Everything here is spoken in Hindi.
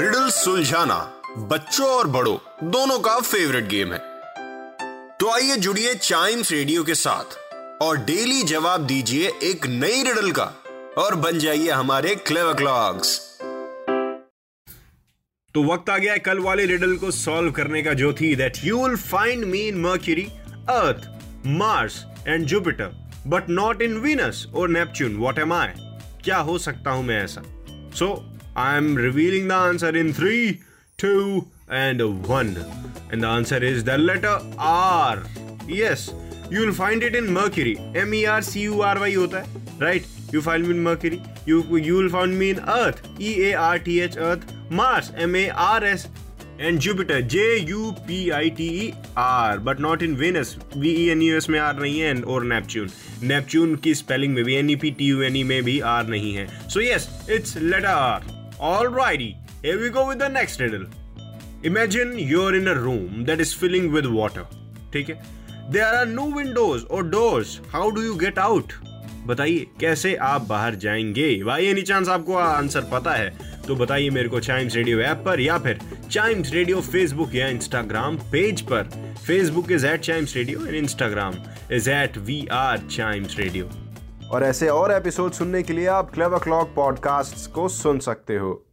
रिडल सुलझाना बच्चों और बड़ों, दोनों का फेवरेट गेम है। तो आइए जुड़िए चाइम्स रेडियो के साथ और डेली जवाब दीजिए एक नई रिडल का और बन जाइए हमारे क्लेवर क्लॉक्स तो वक्त आ गया है कल वाले रिडल को सॉल्व करने का, जो थी that you will find me in Mercury Earth Mars and Jupiter but not in Venus और नेपच्यून व्हाट एम आई क्या हो सकता हूँ मैं ऐसा? So I two and one and the answer is the letter R yes you will find it in Mercury M E R C U R Y होता है right you find me in Mercury. You you will find me in Earth. E A R T H Earth. Mars. M A R S. And Jupiter. J U P I T E R. But not in Venus. V E N U S में R नहीं है और Neptune. Neptune की spelling में भी N E P T U N E में भी R नहीं है. So yes, it's letter R. Alrighty. Here we go with the next riddle. Imagine you're in a room that is filling with water. ठीक है? There are no windows or doors. How do you get out? बताइए, कैसे आप बाहर जाएँगे भाई एनी चांस आपको आंसर पता है तो बताइए मेरे को चाइम्स रेडियो ऐप पर या फिर चाइम्स रेडियो फेसबुक या इंस्टाग्राम पेज पर Facebook is at Chimes radio and Instagram is at we are Chimes radio और ऐसे और एपिसोड सुनने के लिए आप क्लेवर क्लॉक पॉडकास्ट को सुन सकते हो।